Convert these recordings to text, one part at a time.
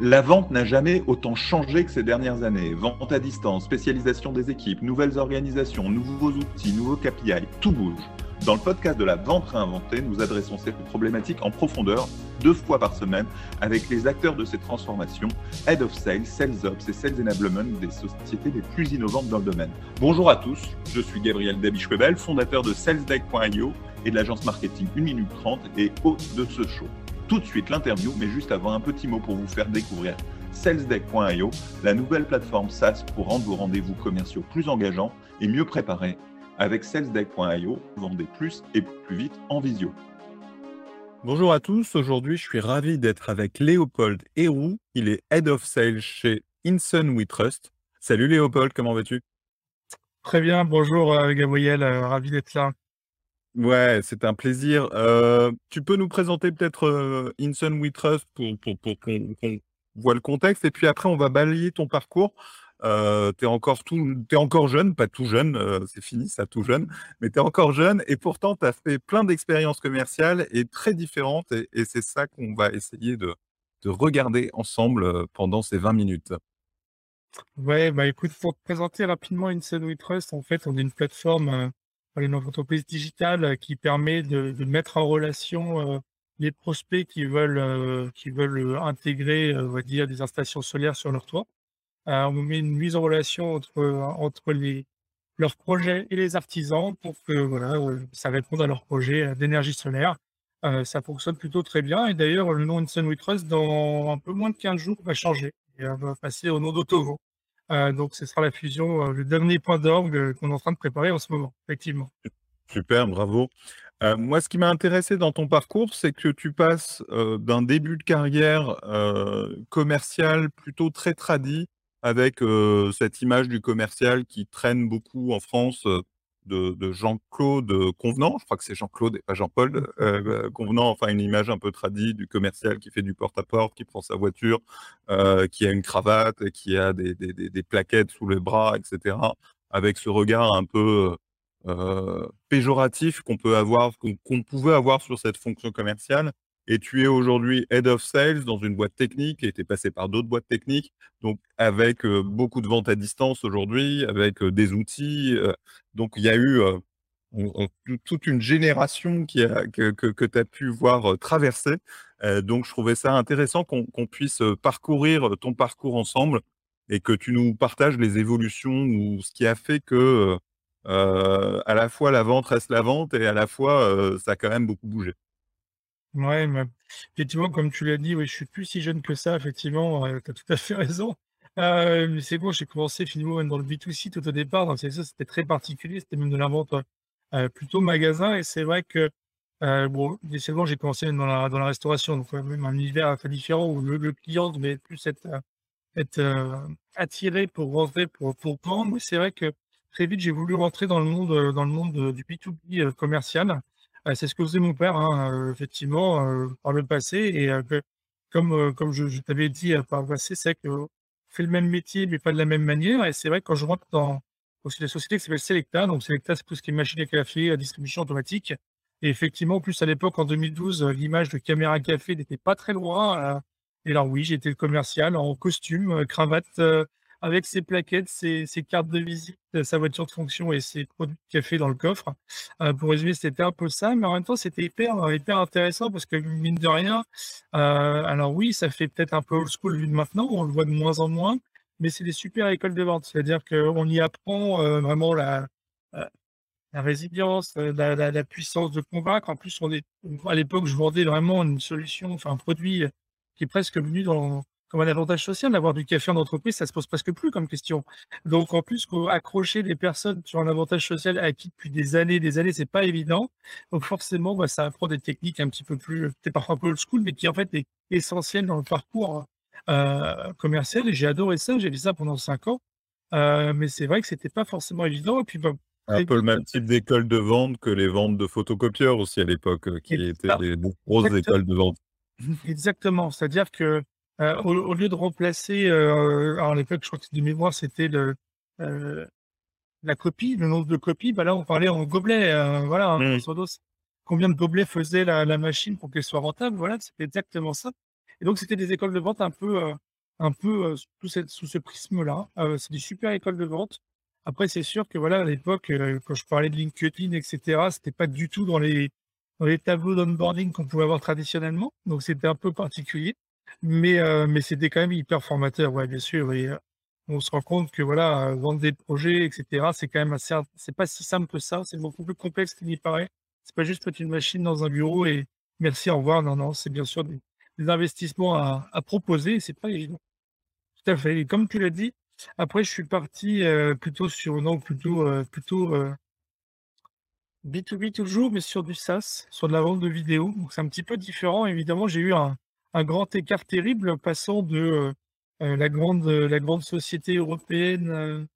La vente n'a jamais autant changé que ces dernières années. Vente à distance, spécialisation des équipes, nouvelles organisations, nouveaux outils, nouveaux KPI, tout bouge. Dans le podcast de la vente réinventée, nous adressons cette problématique en profondeur deux fois par semaine avec les acteurs de ces transformations, Head of Sales, Sales Ops et Sales Enablement des sociétés les plus innovantes dans le domaine. Bonjour à tous, je suis Gabriel Dabischwebel, fondateur de SalesDeck.io et de l'agence marketing 1 minute 30 et hôte de ce show tout de suite l'interview, mais juste avant un petit mot pour vous faire découvrir salesdeck.io, la nouvelle plateforme SaaS pour rendre vos rendez-vous commerciaux plus engageants et mieux préparés. Avec salesdeck.io, vendez plus et plus vite en visio. Bonjour à tous, aujourd'hui je suis ravi d'être avec Léopold Héroux, il est Head of Sales chez Inson We Trust. Salut Léopold, comment vas-tu? Très bien, bonjour euh, Gabriel, euh, ravi d'être là. Ouais, c'est un plaisir. Euh, tu peux nous présenter peut-être euh, Inson We Trust pour, pour, pour qu'on voit le contexte et puis après on va balayer ton parcours. Euh, tu es encore encore jeune, pas tout jeune, euh, c'est fini ça, tout jeune, mais tu es encore jeune et pourtant tu as fait plein d'expériences commerciales et très différentes et, c'est ça qu'on va essayer de, de regarder ensemble pendant ces 20 minutes. Ouais, bah écoute, pour te présenter rapidement Inson We Trust, en fait, on est une plateforme une entreprise digitale euh, qui permet de, mettre en relation euh, les prospects qui veulent, euh, qui veulent intégrer, on va dire, des installations solaires sur leur toit. on met une mise en relation entre, entre leurs projets et les artisans pour que voilà, ça réponde à leurs projets d'énergie solaire. ça fonctionne plutôt très bien. Et d'ailleurs, le nom Instant We Trust, dans un peu moins de 15 jours, va changer et va passer au nom d'Autovo. Euh, donc, ce sera la fusion, euh, le dernier point d'orgue euh, qu'on est en train de préparer en ce moment, effectivement. Super, bravo. moi, ce qui m'a intéressé dans ton parcours, c'est que tu passes d'un début de carrière commercial plutôt très tradit, avec cette image du commercial qui traîne beaucoup en France de, Jean-Claude Convenant, je crois que c'est Jean-Claude et pas Jean-Paul euh, Convenant, enfin une image un peu tradie du commercial qui fait du porte-à-porte, qui prend sa voiture, euh, qui a une cravate, qui a des, plaquettes sous les bras, etc. Avec ce regard un peu euh, péjoratif qu'on peut avoir, qu'on pouvait avoir sur cette fonction commerciale. Et tu es aujourd'hui head of sales dans une boîte technique et tu es passé par d'autres boîtes techniques, donc avec beaucoup de ventes à distance aujourd'hui, avec des outils. donc il y a eu toute une génération que, tu as pu voir traverser. donc je trouvais ça intéressant qu'on puisse parcourir ton parcours ensemble et que tu nous partages les évolutions ou ce qui a fait que à la fois la vente reste la vente et à la fois ça a quand même beaucoup bougé. Ouais, effectivement, comme tu l'as dit, oui, je suis plus si jeune que ça, effectivement, tu as tout à fait raison. Euh, mais c'est bon, j'ai commencé finalement dans le B2C tout au départ, donc c'est ça, c'était très particulier, c'était même de la vente euh, plutôt magasin. Et c'est vrai que, euh, bon, j'ai commencé dans la, dans la restauration, donc même un univers très différent où le, client devait plus être, être attiré pour rentrer, pour, pour prendre. Mais c'est vrai que très vite, j'ai voulu rentrer dans le monde, dans le monde du B2B commercial. C'est ce que faisait mon père, hein, effectivement, par le passé. Et comme, comme je, t'avais dit par le passé, c'est que fait le même métier, mais pas de la même manière. Et c'est vrai que quand je rentre dans aussi la société qui s'appelle Selecta, donc Selecta, c'est tout ce qui est machine à café, distribution automatique. Et effectivement, en plus, à l'époque, en 2012, l'image de caméra café n'était pas très loin. et alors, oui, j'étais commercial en costume, cravate, avec ses plaquettes, ses, cartes de visite, sa voiture de fonction et ses produits de café dans le coffre. Euh, pour résumer, c'était un peu ça, mais en même temps, c'était hyper, hyper intéressant parce que, mine de rien, euh, alors oui, ça fait peut-être un peu old school vu de maintenant, on le voit de moins en moins, mais c'est des super écoles de vente. C'est-à-dire qu'on y apprend euh, vraiment la, résilience, la, puissance de convaincre. En plus, à l'époque, je vendais vraiment une solution, enfin un produit qui est presque venu dans, comme un avantage social d'avoir du café en entreprise, ça se pose presque plus comme question. Donc en plus, accrocher des personnes sur un avantage social acquis depuis des années, des années, c'est pas évident. Donc forcément, bah, ça apprend des techniques un petit peu plus, peut-être parfois un peu old school, mais qui en fait est essentiel dans le parcours euh, commercial. Et j'ai adoré ça, j'ai fait ça pendant cinq ans. Euh, mais c'est vrai que c'était pas forcément évident. Et puis bah, un peu le même type d'école de vente que les ventes de photocopieurs aussi à l'époque, euh, qui étaient des grosses écoles de vente. Exactement. C'est-à-dire que euh, au, lieu de remplacer, euh, alors à l'époque, je crois que de mémoire, c'était le, euh, la copie, le nombre de copies, bah là, on parlait en gobelet, voilà, hein, mmh. combien de gobelets faisait la, la machine pour qu'elle soit rentable, voilà, c'était exactement ça. Et donc, c'était des écoles de vente un peu, un peu sous, cette, sous ce prisme-là. c'est des super écoles de vente. Après, c'est sûr que voilà, à l'époque, quand je parlais de LinkedIn, etc., c'était pas du tout dans les, dans les tableaux d'onboarding qu'on pouvait avoir traditionnellement. Donc, c'était un peu particulier. Mais, mais c'était quand même hyper formateur, ouais, bien sûr. Et on se rend compte que voilà, vendre des projets, etc., c'est quand même assez, c'est pas si simple que ça. C'est beaucoup plus complexe qu'il n'y paraît. C'est pas juste mettre une machine dans un bureau et merci, au revoir. Non, non, c'est bien sûr des, investissements à, à proposer. C'est pas évident. Tout à fait. Et comme tu l'as dit, après, je suis parti euh, plutôt sur, non, plutôt, euh, plutôt B2B euh, toujours, mais sur du SaaS, sur de la vente de vidéos. C'est un petit peu différent. Évidemment, j'ai eu un, un, grand écart terrible passant de la, grande, la grande société européenne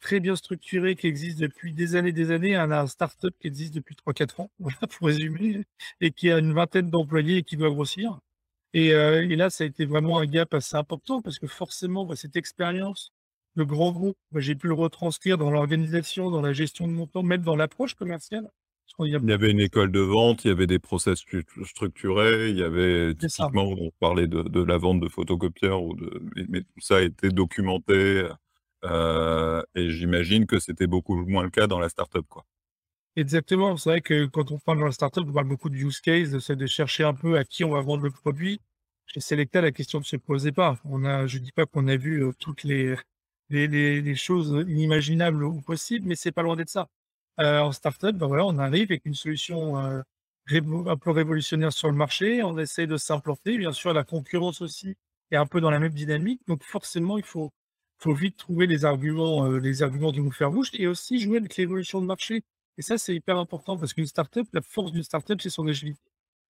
très bien structurée qui existe depuis des années des années à un startup qui existe depuis 3-4 ans, voilà, pour résumer, et qui a une vingtaine d'employés et qui doit grossir. Et, euh, là, ça a été vraiment un gap assez important parce que forcément, cette expérience de grand groupe, j'ai pu le retranscrire dans l'organisation, dans la gestion de mon temps, même dans l'approche commerciale. Il y avait une école de vente, il y avait des process structurés, il y avait typiquement, on parlait de, de, la vente de photocopieurs, ou de, mais, tout ça a été documenté. Euh, et j'imagine que c'était beaucoup moins le cas dans la startup, quoi. Exactement. C'est vrai que quand on parle dans la startup, on parle beaucoup de use case, c'est de chercher un peu à qui on va vendre le produit. Chez Selecta, la question ne se posait pas. On a, je dis pas qu'on a vu euh, toutes les, les, les, choses inimaginables ou possibles, mais c'est pas loin d'être ça. Euh, en startup, ben voilà, on arrive avec une solution euh, un peu révolutionnaire sur le marché. On essaie de s'implanter. Bien sûr, la concurrence aussi est un peu dans la même dynamique. Donc forcément, il faut, faut vite trouver les arguments, les arguments de nous faire bouger et aussi jouer avec l'évolution de marché. Et ça, c'est hyper important parce qu'une startup, la force d'une startup, c'est son agilité.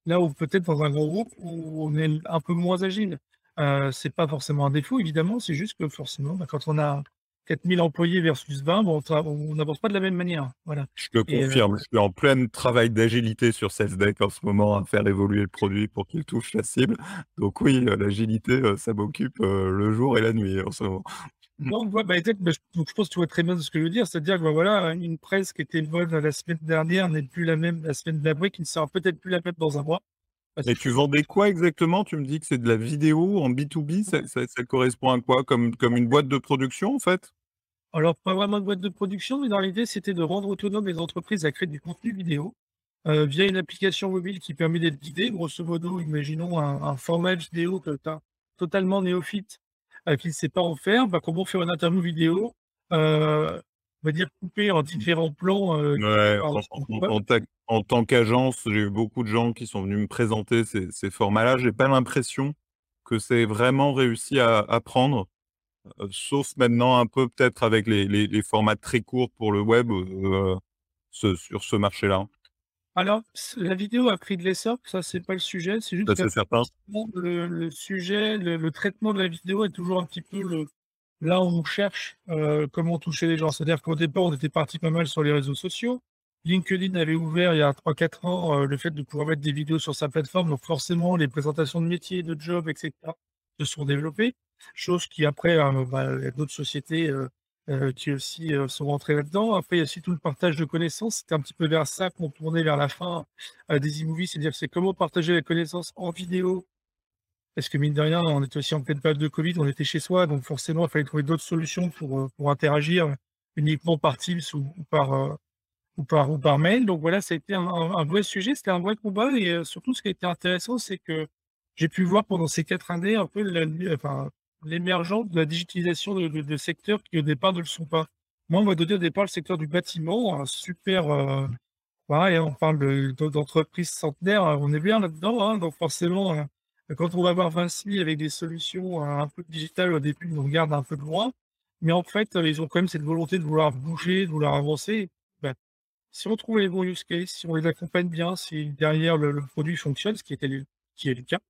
Là où peut-être dans un grand groupe où on est un peu moins agile, euh, c'est pas forcément un défaut, évidemment, c'est juste que forcément, bah, quand on a 4000 employés versus 20, on n'avance pas de la même manière. Voilà. Je te euh, confirme, je suis en plein travail d'agilité sur SalesDeck en ce moment à faire évoluer le produit pour qu'il touche la cible. Donc oui, euh, l'agilité, euh, ça m'occupe le jour et la nuit en ce moment. Bah, bah, je pense que tu vois très bien ce que je veux dire. C'est-à-dire que bah, voilà, une presse qui était bonne la semaine dernière n'est plus la même la semaine d'après, qui ne sera peut-être plus la même dans un mois. Et tu vendais quoi exactement? Tu me dis que c'est de la vidéo en B2B, ça, correspond à quoi? Comme, comme une boîte de production en fait? Alors, pas vraiment de boîte de production, mais dans l'idée, c'était de rendre autonome les entreprises à créer du contenu vidéo euh, via une application mobile qui permet d'être guidé. Grosso modo, imaginons un, un format vidéo que tu as totalement néophyte qui ne sait pas en faire, bah, comment faire une interview vidéo, euh, on va dire coupée en différents plans. Euh, ouais, en, tant qu'agence, j'ai eu beaucoup de gens qui sont venus me présenter ces, ces formats-là. J'ai pas l'impression que c'est vraiment réussi à, apprendre, euh, sauf maintenant un peu peut-être avec les, les, les, formats très courts pour le web euh, ce, sur ce marché-là. Alors, la vidéo a pris de l'essor, ça c'est pas le sujet, c'est juste que le, sujet, le, traitement de la vidéo est toujours un petit peu le, là où on cherche euh, comment toucher les gens. C'est-à-dire qu'au départ, on était parti pas mal sur les réseaux sociaux. LinkedIn avait ouvert il y a 3-4 ans euh, le fait de pouvoir mettre des vidéos sur sa plateforme, donc forcément les présentations de métiers, de jobs, etc. se sont développées, chose qui après, euh, bah, d'autres sociétés euh, qui aussi euh, sont rentrés là-dedans. Après, il y a aussi tout le partage de connaissances. C'était un petit peu vers ça qu'on tournait vers la fin euh, des e-movies, c'est-à-dire c'est comment partager les connaissances en vidéo. Parce que mine de rien, on était aussi en pleine période de Covid, on était chez soi, donc forcément, il fallait trouver d'autres solutions pour, pour interagir uniquement par Teams ou, par, ou, par, ou par mail. Donc voilà, ça a été un, vrai sujet, c'était un vrai combat. Et surtout, ce qui a été intéressant, c'est que j'ai pu voir pendant ces quatre années un peu la, enfin, l'émergence de la digitalisation de, secteurs qui au départ ne le sont pas. Moi, on va donner au départ le secteur du bâtiment, un super. Euh, on parle d'entreprises centenaires, on est bien là-dedans. Hein, donc forcément, euh, quand on va voir Vinci avec des solutions euh, un peu digitales au début, on regarde un peu de loin. Mais en fait, ils ont quand même cette volonté de vouloir bouger, de vouloir avancer. Ben, si on trouve les bons use cases, si on les accompagne bien, si derrière le, produit fonctionne, ce qui, était qui est le cas,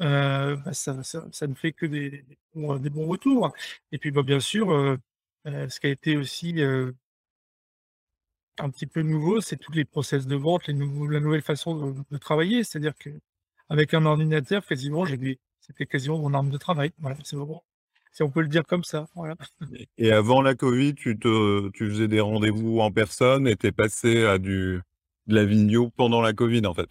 euh, bah, ça, ça, ne fait que des, des, bons, retours. Et puis, bah, bien sûr, euh, euh, ce qui a été aussi un petit peu nouveau, c'est tous les process de vente, la nouvelle façon de, travailler. C'est-à-dire qu'avec un ordinateur, quasiment, c'était quasiment mon arme de travail. Voilà, c'est bon. Si on peut le dire comme ça. Et avant la Covid, tu, te, tu faisais des rendez-vous en personne et tu es passé à du, de la vidéo pendant la Covid, en fait?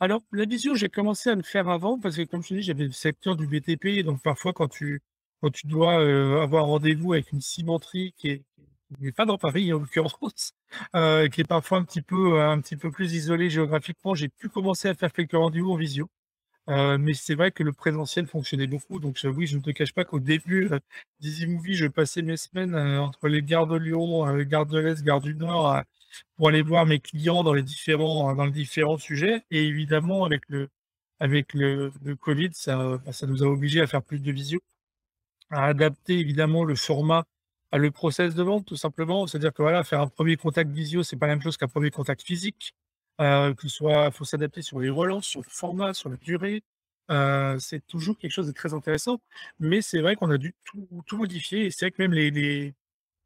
Alors, la visio, j'ai commencé à le faire avant parce que comme je te dis, j'avais le secteur du BTP, donc parfois quand tu quand tu dois, heu, avoir rendez-vous avec une cimenterie qui est n'est pas dans Paris en l'occurrence, heu, qui est parfois un petit peu, un petit peu plus isolée géographiquement, j'ai pu commencer à faire quelques rendez-vous en visio. Mais c'est vrai que le présentiel fonctionnait beaucoup, donc oui, je ne te cache pas qu'au début, heu, d'EasyMovie, je passais mes semaines, entre les gares de Lyon, gare de l'Est, gare du Nord, pour aller voir mes clients dans les différents, dans les différents sujets et évidemment avec le avec le covid, ça, bah, ça nous a obligés à faire plus de visio, à adapter évidemment le format à le process de vente tout simplement. C'est-à-dire que voilà, faire un premier contact visio, c'est pas la même chose qu'un premier contact physique. Ce soit faut s'adapter sur les relances, sur le format, sur la durée. Heu, c'est toujours quelque chose de très intéressant, mais c'est vrai qu'on a dû tout modifier c'est vrai que même les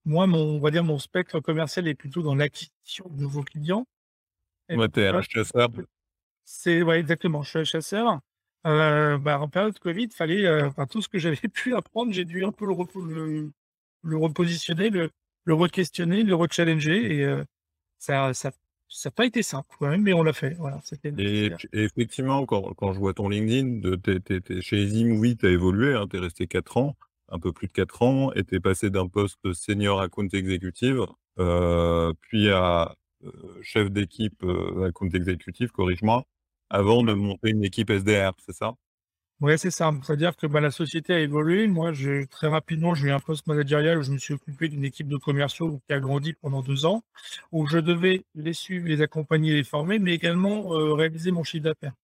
moi, mon on va dire mon spectre commercial est plutôt dans l'acquisition de nouveaux clients Ouais, tu es un chasseur. c'est ouais, exactement, je suis un chasseur. Heu, bah, en période covid, fallait, enfin tout ce que j'avais pu apprendre, j'ai dû un peu le repo le le repositionner, le le re-questionner, le re-challenger et heu, ça ça ça a pas été simple quand même, mais on l'a fait, voilà, Et effectivement, quand quand je vois ton LinkedIn, de tu es chez EasyMovie, tu as évolué, hein, tu es resté 4 ans, un peu plus de 4 ans es passé d'un poste senior account executive, heu, puis à, heu, chef d'équipe, heu, account executive, corrige-moi, avant de monter une équipe SDR, c'est ça? Ouais, c'est ça. C'est-à-dire que, bah, la société a évolué. Moi, très rapidement, j'ai eu un poste managérial où je me suis occupé d'une équipe de commerciaux qui a grandi pendant 2 ans, où je devais les suivre, les accompagner, les former, mais également, heu, réaliser mon chiffre d'affaires.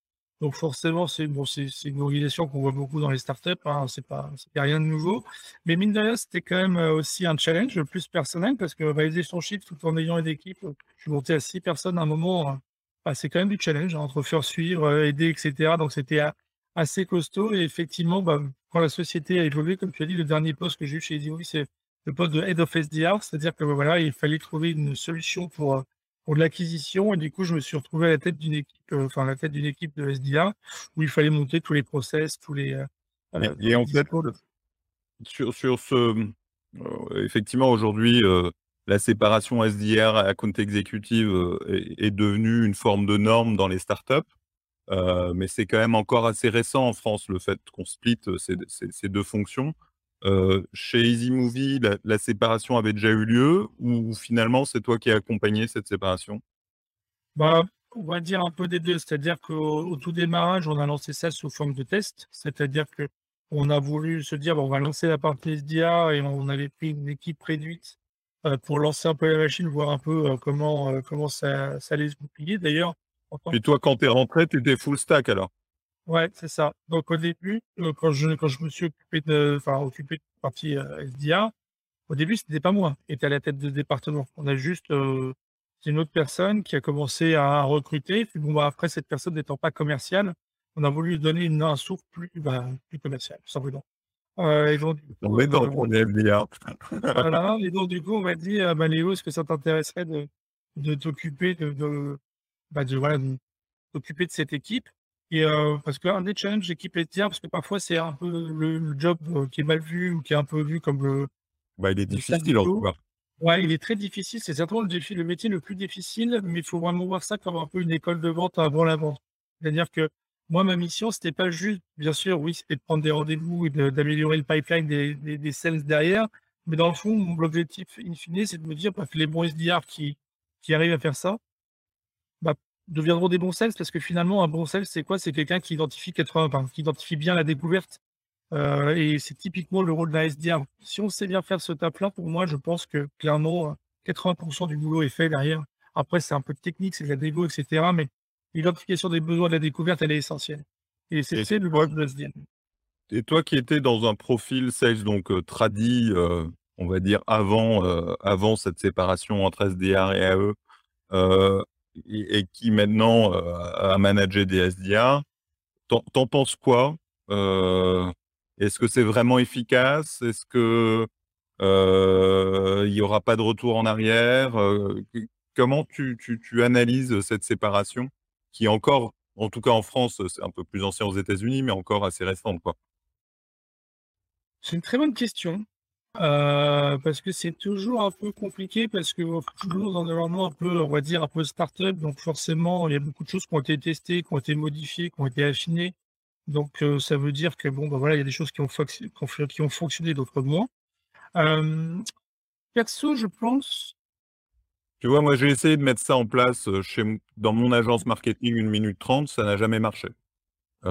Donc forcément, c'est c'est une organisation qu'on voit beaucoup dans les startups, hein, c'est pas rien de nouveau. Mais mine de rien, c'était quand même, heu, aussi un challenge, plus personnel parce que réaliser son chiffre tout en ayant une équipe, heu, je suis monté à 6 personnes à un moment, heu, bah, c'est quand même du challenge, hein, entre faire suivre, heu, aider et cetera. Donc c'était assez costaud et effectivement, bah, quand la société a évolué, comme tu as dit, le dernier poste que j'ai eu chez Easymovie, c'est le poste de Head of SDR. C'est-à-dire que, voilà, il fallait trouver une solution pour, pour de l'acquisition et du coup, je me suis retrouvé à la tête d'une équipe, heu, enfin, à la tête d'une équipe de SDR où il fallait monter tous les process, tous les, Et heu, tous et les en fait, de sur sur ce, effectivement aujourd'hui, la séparation SDR account executive, heu, est est devenue une forme de norme dans les startups. Mais c'est quand même encore assez récent en France, le fait qu'on split, ces d ces ces 2 fonctions. Heu, chez EasyMovie, la la séparation avait déjà eu lieu ou finalement c'est toi qui as accompagné cette séparation? Bah, on va dire un peu des 2. C'est-à-dire qu'au au tout démarrage, on a lancé ça sous forme de test. C'est-à-dire qu'on a voulu se dire: «Bon, on va lancer la partie SDR» et on avait pris une équipe réduite, heu, pour lancer un peu la machine, voir un peu, heu, comment, comment ça ça allait se goupiller. D'ailleurs, Puis toi, quand tu es rentré, tu étais full stack alors? Ouais, c'est ça. Donc au début, heu, quand je quand je me suis occupé de enfin occupé de la partie, heu, SDA, au début, c'était pas moi qui était à la tête de département. On a juste, heu, c'est une autre personne qui a commencé à recruter. Puis bon, bah, après cette personne n'étant pas commerciale, on a voulu donner une un souffle plus, bah, plus commercial, simplement. Et donc du On est dans premier SDR. voilà et donc du coup, on m'a dit: «Heu, bah, Léo, est-ce que ça t'intéresserait de de t'occuper de de, bah, de voilà, de t'occuper de cette équipe?» Et heu, parce qu'un des challenges SDR, parce que parfois c'est un peu le le job, heu, qui est mal vu ou qui est un peu vu comme, heu, Bah, il est difficile en tout cas. Ouais, il est très difficile, c'est certainement le défi le métier le plus difficile, mais il faut vraiment voir ça comme un peu une école de vente avant la vente. C'est-à-dire que moi, ma mission, c'était pas juste bien sûr, oui, c'était de prendre des rendez-vous et d'améliorer le pipeline des des des sales derrière, mais dans le fond, mon l'objectif in fine, c'est de me dire, bah, les bons SDR qui qui arrivent à faire ça, bah, deviendront des bons sales parce que finalement, un bon sales, c'est quoi? C'est quelqu'un qui identifie 80 enfin, qui identifie bien la découverte, heu et c'est typiquement le rôle d'un SDR. Si on sait bien faire ce taf-là, pour moi, je pense que clairement, heu, 80 du boulot est fait derrière. Après, c'est un peu de technique, c'est de la dégo et cetera, mais l'identification des besoins de la découverte, elle est essentielle et c'est le boulot de SDR. et toi qui étais dans un profil sales donc heu, tradi, heu, on va dire avant, heu, avant cette séparation entre SDR et AE, et qui maintenant, heu, a managé des SDR, tu en tu en penses quoi? Heu, est-ce que c'est vraiment efficace? Est-ce que, heu, il y aura pas de retour en arrière? Comment tu tu tu analyses cette séparation qui est encore, en tout cas en France, c'est un peu plus ancien aux États-Unis, mais encore assez récente, quoi? C'est une très bonne question. Parce que c'est toujours un peu compliqué parce que toujours dans un environnement un peu, on va dire, un peu start-up. Donc forcément, il y a beaucoup de choses qui ont été testées, qui ont été modifiées, qui ont été affinées. Donc ça veut dire que bon, ben voilà, il y a des choses qui ont, qui ont fonctionné, d'autres moins. perso, je pense. Tu vois, moi j'ai essayé de mettre ça en place chez dans mon agence marketing une minute trente, ça n'a jamais marché. Ou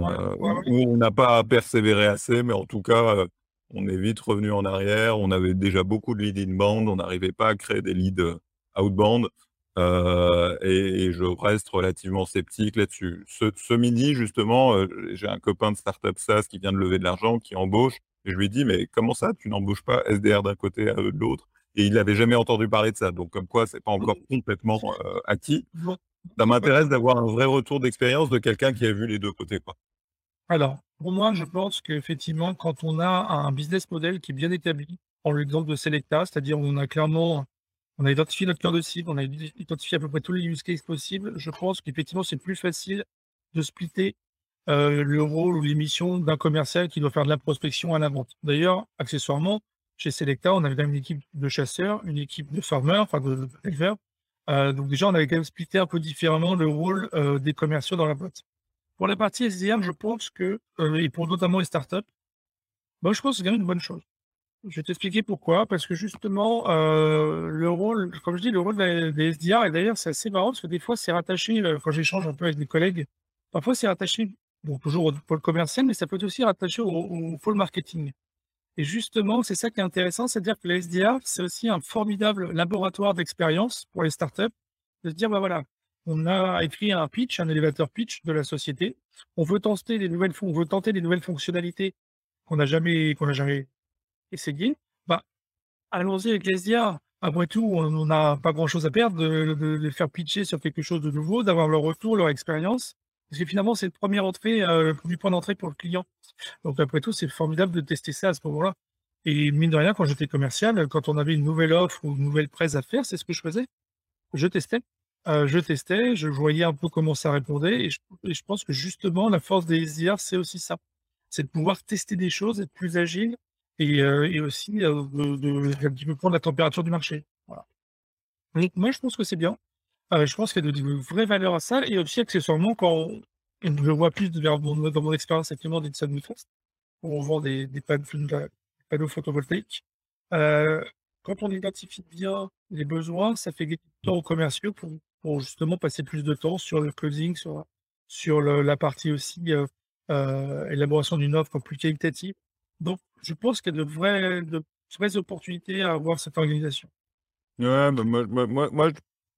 on n'a pas persévéré assez, mais en tout cas, on est vite revenu en arrière. On avait déjà beaucoup de leads inbound, on n'arrivait pas à créer des leads outbound. Euh, et, je reste relativement sceptique là-dessus. Ce, midi, justement, j'ai un copain de Startup SaaS qui vient de lever de l'argent, qui embauche. Et je lui dis, mais comment ça, tu n'embauches pas SDR d'un côté à eux de l'autre? Et il n'avait jamais entendu parler de ça. Donc, comme quoi, c'est pas encore complètement acquis. Ça m'intéresse d'avoir un vrai retour d'expérience de quelqu'un qui a vu les deux côtés. Quoi. Alors, pour moi, je pense qu'effectivement, quand on a un business model qui est bien établi, en l'exemple de Selecta, c'est-à-dire on a clairement, on a identifié notre cœur de cible, on a identifié à peu près tous les use cases possibles, je pense qu'effectivement, c'est plus facile de splitter euh, le rôle ou les missions d'un commercial qui doit faire de la prospection à la vente. D'ailleurs, accessoirement, chez Selecta, on avait quand même une équipe de chasseurs, une équipe de farmers, enfin de, éleveurs. Euh, donc déjà, on avait quand même splitté un peu différemment le rôle euh, des commerciaux dans la boîte. Pour la partie SDR, je pense que, euh, et pour notamment les startups, moi, je pense que c'est quand une bonne chose. Je vais t'expliquer pourquoi. Parce que justement, euh, le rôle, comme je dis, le rôle des SDR, et d'ailleurs, c'est assez marrant parce que des fois, c'est rattaché, euh, quand j'échange un peu avec des collègues, parfois, c'est rattaché, bon, toujours au pôle commercial, mais ça peut être aussi rattaché au, au pôle marketing. Et justement, c'est ça qui est intéressant, c'est-à-dire que le SDR, c'est aussi un formidable laboratoire d'expérience pour les startups, de se dire, bah voilà, on a écrit un pitch, un élévateur pitch de la société. On veut tenter des nouvelles, on veut tenter des nouvelles fonctionnalités qu'on n'a jamais, qu'on jamais essayé. Bah, allons-y avec les SDR. Après tout, on n'a pas grand-chose à perdre de, les faire pitcher sur quelque chose de nouveau, d'avoir leur retour, leur expérience. Parce que finalement, c'est le premier entrée, euh, le point d'entrée pour le client. Donc après tout, c'est formidable de tester ça à ce moment-là. Et mine de rien, quand j'étais commercial, quand on avait une nouvelle offre ou une nouvelle presse à faire, c'est ce que je faisais. Je testais. Euh, je testais, je voyais un peu comment ça répondait et je pense que justement la force des SDR, c'est aussi ça. C'est de pouvoir tester des choses, être plus agile et euh, aussi, euh, de prendre la température du marché. Voilà. moi je pense que c'est bien. je pense qu'il y a de vraies valeurs à ça et aussi accessoirement quand je vois plus dans mon expérience actuellement des où on vend des des panneaux photovoltaïques. quand on identifie bien les besoins, ça fait gagner du temps aux commerciaux pour justement passer plus de temps sur le closing, sur, sur la partie aussi euh, euh, élaboration d'une offre plus qualitative. Donc, je pense qu'il y a de vraies, de vraies opportunités à avoir cette organisation. Ouais, bah, moi, moi, moi,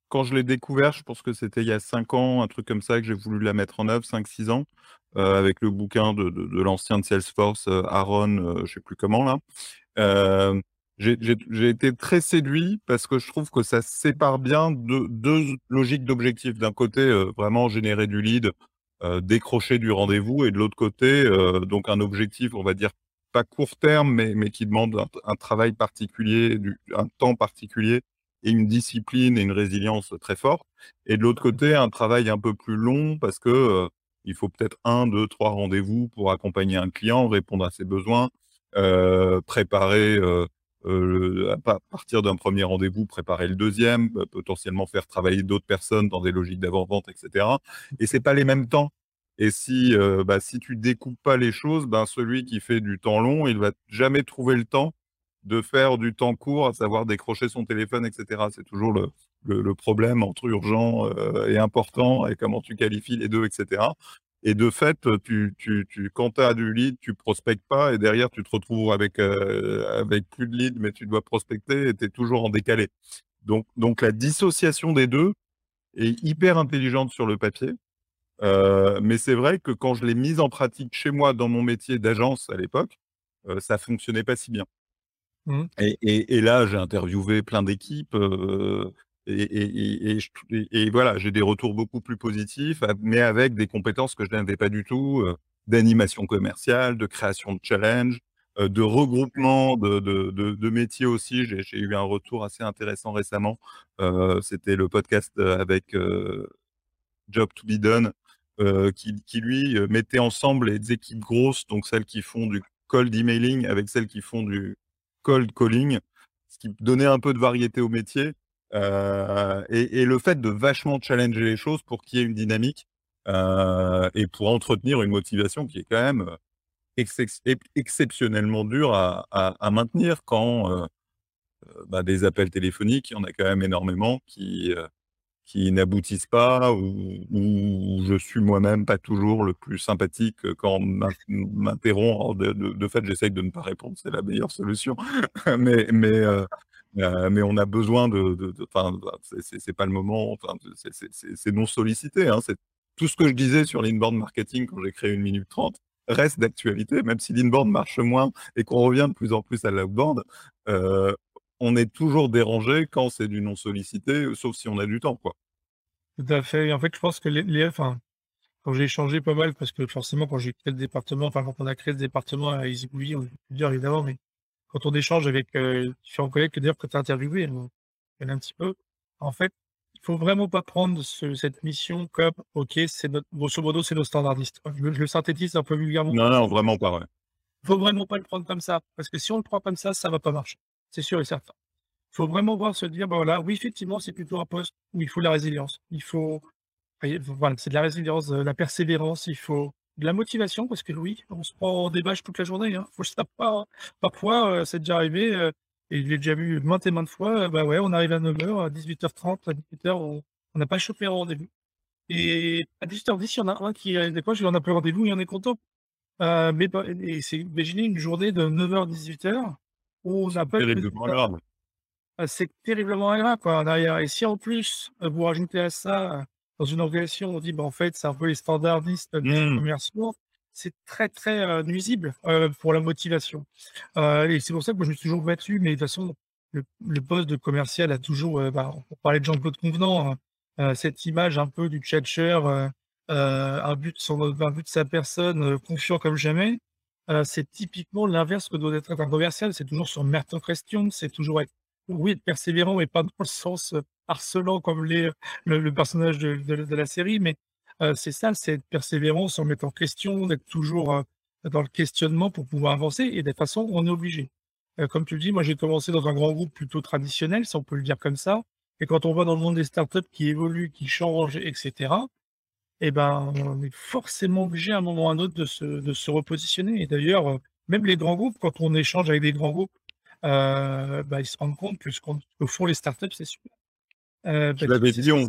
quand je l'ai découvert, je pense que c'était il y a 5 ans, un truc comme ça, que j'ai voulu la mettre en œuvre, 5-6 ans, euh, avec le bouquin de, de, l'ancien de Salesforce, Aaron, je sais plus comment là j'ai été très séduit parce que je trouve que ça sépare bien deux, logiques d'objectifs. D'un côté, euh, vraiment générer du lead, euh, décrocher du rendez-vous, et de l'autre côté, euh, donc un objectif, on va dire, pas court terme, mais, mais qui demande un, travail particulier, un temps particulier, et une discipline et une résilience très forte. Et de l'autre côté, un travail un peu plus long parce que il faut peut-être un, deux, trois rendez-vous pour accompagner un client, répondre à ses besoins, préparer euh, à partir d'un premier rendez-vous, préparer le deuxième, euh, potentiellement faire travailler d'autres personnes dans des logiques d'avant-vente, etc. Et c'est pas les mêmes temps. Et si, euh, bah, si tu découpes pas les choses, ben celui qui fait du temps long, il va jamais trouver le temps de faire du temps court, à savoir décrocher son téléphone, etc. C'est toujours le, le, problème entre urgent et important et comment tu qualifies les deux, etc. Et de fait, tu, tu, tu, quand tu as du lead, tu prospectes pas et derrière, tu te retrouves avec, euh, avec plus de lead, mais tu dois prospecter et tu es toujours en décalé. Donc, donc la dissociation des deux est hyper intelligente sur le papier. Euh, mais c'est vrai que quand je l'ai mise en pratique chez moi dans mon métier d'agence à l'époque, euh, ça fonctionnait pas si bien. Mmh. Et, et, et, là, j'ai interviewé plein d'équipes, euh, et, voilà, j'ai des retours beaucoup plus positifs, mais avec des compétences que je n'avais pas du tout, d'animation commerciale, de création de challenge, de regroupement de, métiers aussi. J'ai eu un retour assez intéressant récemment. C'était le podcast avec Job to be Done, qui, lui mettait ensemble les équipes grosses, donc celles qui font du cold emailing avec celles qui font du cold calling, ce qui donnait un peu de variété au métier. Et, le fait de vachement challenger les choses pour qu'il y ait une dynamique et pour entretenir une motivation qui est quand même exceptionnellement dure à, maintenir quand bah, des appels téléphoniques, il y en a quand même énormément qui, qui n'aboutissent pas ou, je suis moi-même pas toujours le plus sympathique quand on m'interrompt. De, fait, j'essaye de ne pas répondre, c'est la meilleure solution. mais, euh, mais on a besoin de. de, c'est pas le moment, c'est non sollicité. Hein, tout ce que je disais sur l'inbound marketing quand j'ai créé une minute 30 reste d'actualité, même si l'inbound marche moins et qu'on revient de plus en plus à l'outbound. Euh, on est toujours dérangé quand c'est du non sollicité, sauf si on a du temps, quoi. Tout à fait. en fait, je pense que les, enfin, quand j'ai échangé pas mal, parce que forcément, quand j'ai créé le département, enfin, quand on a créé le département à Easy on peut dire évidemment, mais quand on échange avec euh, différents collègues, que d'ailleurs, que tu as interviewé, on connaît un petit peu, en fait, il faut vraiment pas prendre cette mission comme, OK, c'est notre, grosso modo, c'est nos standardistes. Je, le synthétise un peu vulgairement. Non, non, vraiment pas, ouais. faut vraiment pas le prendre comme ça, parce que si on le prend comme ça, ça va pas marcher c'est sûr et certain. Il faut vraiment voir se dire, bah voilà, oui, effectivement, c'est plutôt un poste où il faut la résilience. Il faut, voilà, c'est de la résilience, de la persévérance, il faut de la motivation, parce que oui, on se prend des bâches toute la journée. Hein. Faut pas. Parfois, euh, c'est déjà arrivé, euh, et je l'ai déjà vu maintes et maintes fois, euh, bah ouais, on arrive à 9h, à 18h30, à 18h, on n'a pas chopé un rendez-vous. Et à 18h10, il y en a un qui, des fois, je lui en appelle rendez-vous et on est content. mais et c'est, imaginez une journée de 9h, 18h, on Terriblement ah, c'est terriblement grave, quoi, en Et si en plus, euh, vous rajoutez à ça, dans une organisation, on dit, bah, en fait, c'est un peu les standardistes mmh. commerciaux, c'est très, très euh, nuisible euh, pour la motivation. et c'est pour ça que je me suis toujours battu, mais de toute façon, le, poste de commercial a toujours, bah, pour parler de Jean-Claude Convenant, hein, cette image un peu du tchatcher, un but, son, un but de sa personne, confiant comme jamais c'est typiquement l'inverse que doit être un commercial. C'est toujours sur mettre question, c'est toujours être, oui, être persévérant, mais pas dans le sens harcelant comme les, le, personnage de, la série, mais c'est ça, c'est être persévérant sans mettre en question, d'être toujours dans le questionnement pour pouvoir avancer. Et de toute façon, on est obligé. comme tu le dis, moi j'ai commencé dans un grand groupe plutôt traditionnel, si on peut le dire comme ça. Et quand on voit dans le monde des startups qui évoluent, qui changent, etc., eh ben, on est forcément obligé à un moment ou à un autre de se, repositionner. Et d'ailleurs, euh, même les grands groupes, quand on échange avec des grands groupes, euh, bah, ils se rendent compte que ce que font les startups, c'est super. Euh, Je l'avais dit, on,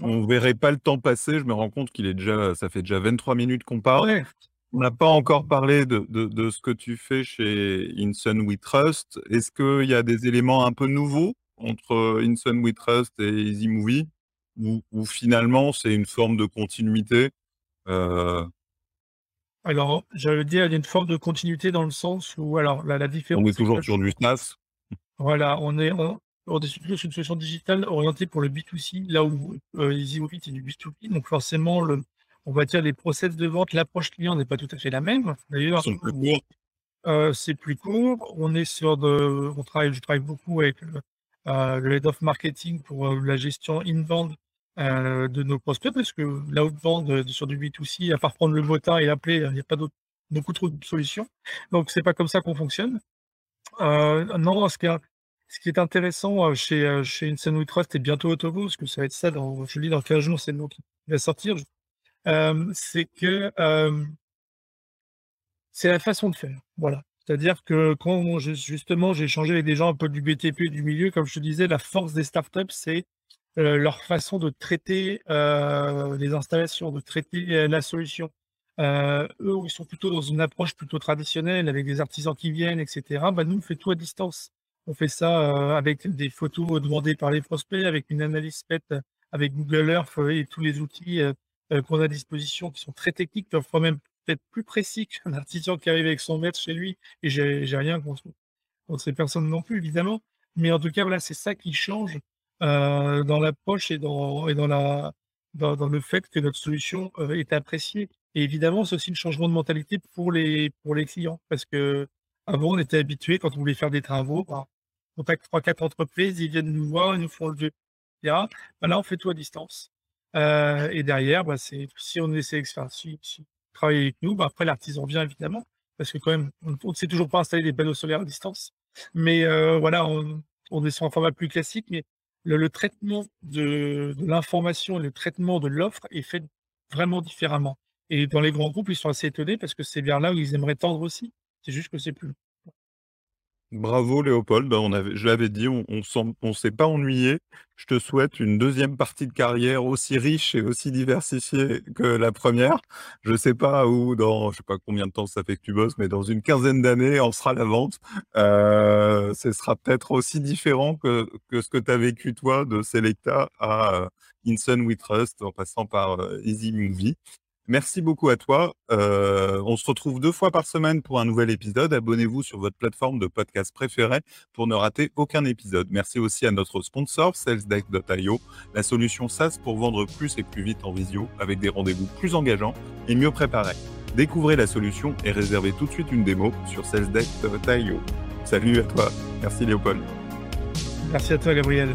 ne verrait pas le temps passer. Je me rends compte qu'il est déjà, ça fait déjà 23 minutes qu'on parle. On n'a pas encore parlé de, de, de, ce que tu fais chez Insun We Trust. Est-ce qu'il y a des éléments un peu nouveaux entre Insun We Trust et Easy Movie? Ou, finalement c'est une forme de continuité euh? Alors, j'allais dire, il y a une forme de continuité dans le sens où, alors, la, la différence. On est toujours sur du SNAS. Voilà, on est, on, est sur une solution digitale orientée pour le B2C, là où euh, EasyOfit est du B2B. Donc, forcément, le, on va dire les process de vente, l'approche client n'est pas tout à fait la même. D'ailleurs, euh, c'est plus court. On est sur de, on travaille, je travaille beaucoup avec euh, le head of marketing pour euh, la gestion in-vend euh, de nos prospects, parce que l'outbound sur du B2C, à part prendre le botin et appeler, il n'y a pas beaucoup trop de solutions. Donc, c'est pas comme ça qu'on fonctionne. non, ce qui, est, ce qui est intéressant chez, chez Insane Trust et bientôt Autobo, parce que ça va être ça, dans, je lis dans 15 jours, c'est le nom qui va sortir, c'est que c'est la façon de faire. Voilà. C'est-à-dire que quand justement j'ai échangé avec des gens un peu du BTP du milieu, comme je te disais, la force des startups, c'est euh, leur façon de traiter euh, les installations, de traiter euh, la solution. eux, ils sont plutôt dans une approche plutôt traditionnelle, avec des artisans qui viennent, etc. Bah, nous, on fait tout à distance. On fait ça avec des photos demandées par les prospects, avec une analyse faite avec Google Earth et tous les outils qu'on a à disposition qui sont très techniques, parfois même peut-être plus précis qu'un artisan qui arrive avec son maître chez lui, et j'ai rien contre, ces personnes non plus, évidemment. Mais en tout cas, voilà, c'est ça qui change euh, dans l'approche et dans, et dans, le fait que notre solution euh, est appréciée. Et évidemment, c'est aussi un changement de mentalité pour les, pour les clients, parce que avant, on était habitué, quand on voulait faire des travaux, on contacte trois, quatre entreprises, ils viennent nous voir, ils nous font le jeu, etc. Là, on fait tout à distance. Euh, et derrière, bah, si on essaie, si, si, travailler avec nous. Bah, après, l'artisan vient évidemment. parce que quand même, on ne sait toujours pas installer des panneaux solaires à distance. Mais euh, voilà, on, est sur un format plus classique, mais le, traitement de, de l'information le traitement de l'offre est fait vraiment différemment. Et dans les grands groupes, ils sont assez étonnés parce que c'est vers là où ils aimeraient tendre aussi. C'est juste que c'est plus. Bravo Léopold, ben, on avait, je l'avais dit, on ne s'est pas ennuyé. Je te souhaite une deuxième partie de carrière aussi riche et aussi diversifiée que la première. Je ne sais pas où, dans, je sais pas combien de temps ça fait que tu bosses, mais dans une quinzaine d'années, on sera la vente. Euh, ce sera peut-être aussi différent que, que ce que tu as vécu toi de Selecta à euh, Inson We Trust en passant par euh, Easy Movie. Merci beaucoup à toi. Euh, on se retrouve deux fois par semaine pour un nouvel épisode. Abonnez-vous sur votre plateforme de podcast préférée pour ne rater aucun épisode. Merci aussi à notre sponsor, salesdeck.io, la solution SaaS pour vendre plus et plus vite en visio avec des rendez-vous plus engageants et mieux préparés. Découvrez la solution et réservez tout de suite une démo sur salesdeck.io. Salut à toi. Merci Léopold. Merci à toi Gabriel.